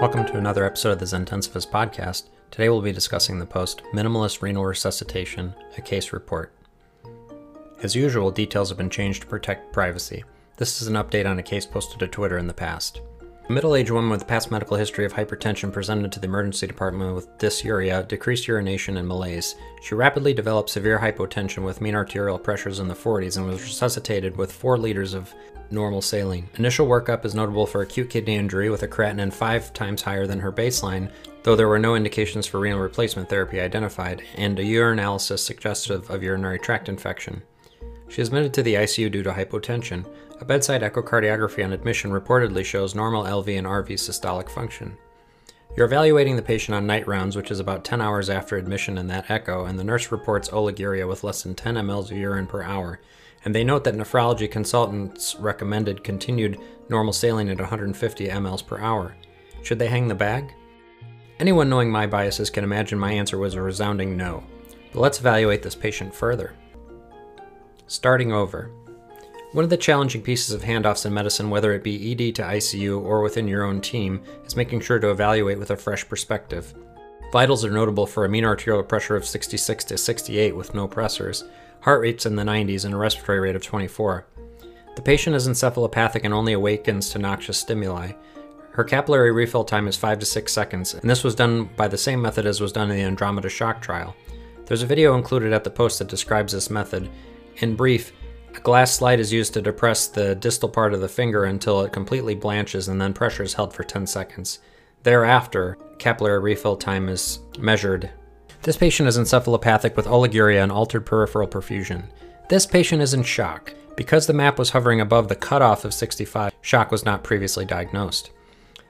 Welcome to another episode of the Zentensivist podcast. Today we'll be discussing the post Minimalist Renal Resuscitation, a case report. As usual, details have been changed to protect privacy. This is an update on a case posted to Twitter in the past. A middle aged woman with a past medical history of hypertension presented to the emergency department with dysuria, decreased urination, and malaise. She rapidly developed severe hypotension with mean arterial pressures in the 40s and was resuscitated with 4 liters of normal saline. Initial workup is notable for acute kidney injury with a creatinine five times higher than her baseline, though there were no indications for renal replacement therapy identified, and a urinalysis suggestive of urinary tract infection. She admitted to the ICU due to hypotension. A bedside echocardiography on admission reportedly shows normal LV and RV systolic function. You're evaluating the patient on night rounds, which is about 10 hours after admission in that echo, and the nurse reports oliguria with less than 10 mL of urine per hour and they note that nephrology consultants recommended continued normal saline at 150 mLs per hour. Should they hang the bag? Anyone knowing my biases can imagine my answer was a resounding no. But let's evaluate this patient further. Starting over. One of the challenging pieces of handoffs in medicine, whether it be ED to ICU or within your own team, is making sure to evaluate with a fresh perspective. Vitals are notable for a mean arterial pressure of 66 to 68 with no pressors, heart rates in the 90s, and a respiratory rate of 24. The patient is encephalopathic and only awakens to noxious stimuli. Her capillary refill time is 5 to 6 seconds, and this was done by the same method as was done in the Andromeda shock trial. There's a video included at the post that describes this method. In brief, a glass slide is used to depress the distal part of the finger until it completely blanches and then pressure is held for 10 seconds. Thereafter, capillary refill time is measured this patient is encephalopathic with oliguria and altered peripheral perfusion. This patient is in shock. Because the map was hovering above the cutoff of 65, shock was not previously diagnosed.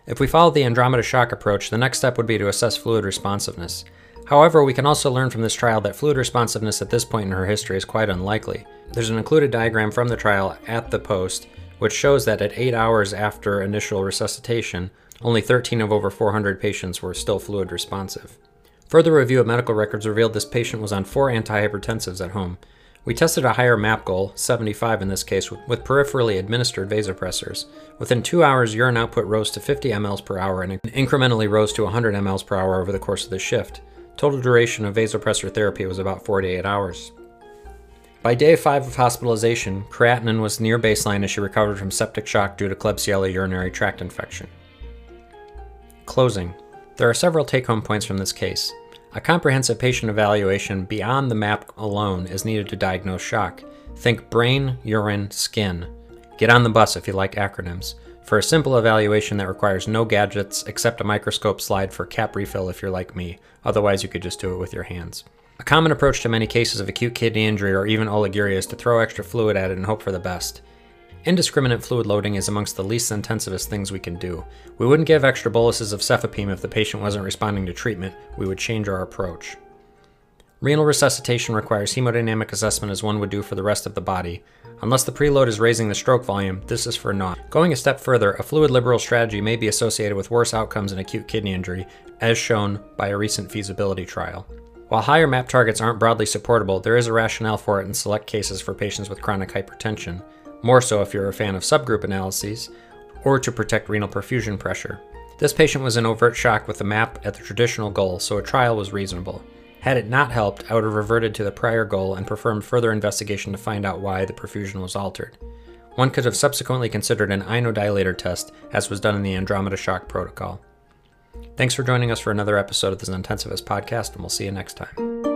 If we follow the Andromeda shock approach, the next step would be to assess fluid responsiveness. However, we can also learn from this trial that fluid responsiveness at this point in her history is quite unlikely. There's an included diagram from the trial at the post, which shows that at 8 hours after initial resuscitation, only 13 of over 400 patients were still fluid responsive. Further review of medical records revealed this patient was on four antihypertensives at home. We tested a higher MAP goal, 75 in this case, with peripherally administered vasopressors. Within two hours, urine output rose to 50 mLs per hour and incrementally rose to 100 mLs per hour over the course of the shift. Total duration of vasopressor therapy was about 48 hours. By day 5 of hospitalization, creatinine was near baseline as she recovered from septic shock due to Klebsiella urinary tract infection. Closing. There are several take home points from this case. A comprehensive patient evaluation beyond the map alone is needed to diagnose shock. Think brain, urine, skin. Get on the bus if you like acronyms. For a simple evaluation that requires no gadgets except a microscope slide for cap refill if you're like me, otherwise, you could just do it with your hands. A common approach to many cases of acute kidney injury or even oliguria is to throw extra fluid at it and hope for the best. Indiscriminate fluid loading is amongst the least intensivist things we can do. We wouldn't give extra boluses of cefepime if the patient wasn't responding to treatment, we would change our approach. Renal resuscitation requires hemodynamic assessment as one would do for the rest of the body. Unless the preload is raising the stroke volume, this is for naught. Going a step further, a fluid liberal strategy may be associated with worse outcomes in acute kidney injury, as shown by a recent feasibility trial. While higher MAP targets aren't broadly supportable, there is a rationale for it in select cases for patients with chronic hypertension more so if you're a fan of subgroup analyses, or to protect renal perfusion pressure. This patient was in overt shock with the map at the traditional goal, so a trial was reasonable. Had it not helped, I would have reverted to the prior goal and performed further investigation to find out why the perfusion was altered. One could have subsequently considered an inodilator test, as was done in the Andromeda shock protocol. Thanks for joining us for another episode of the Zentensivist podcast, and we'll see you next time.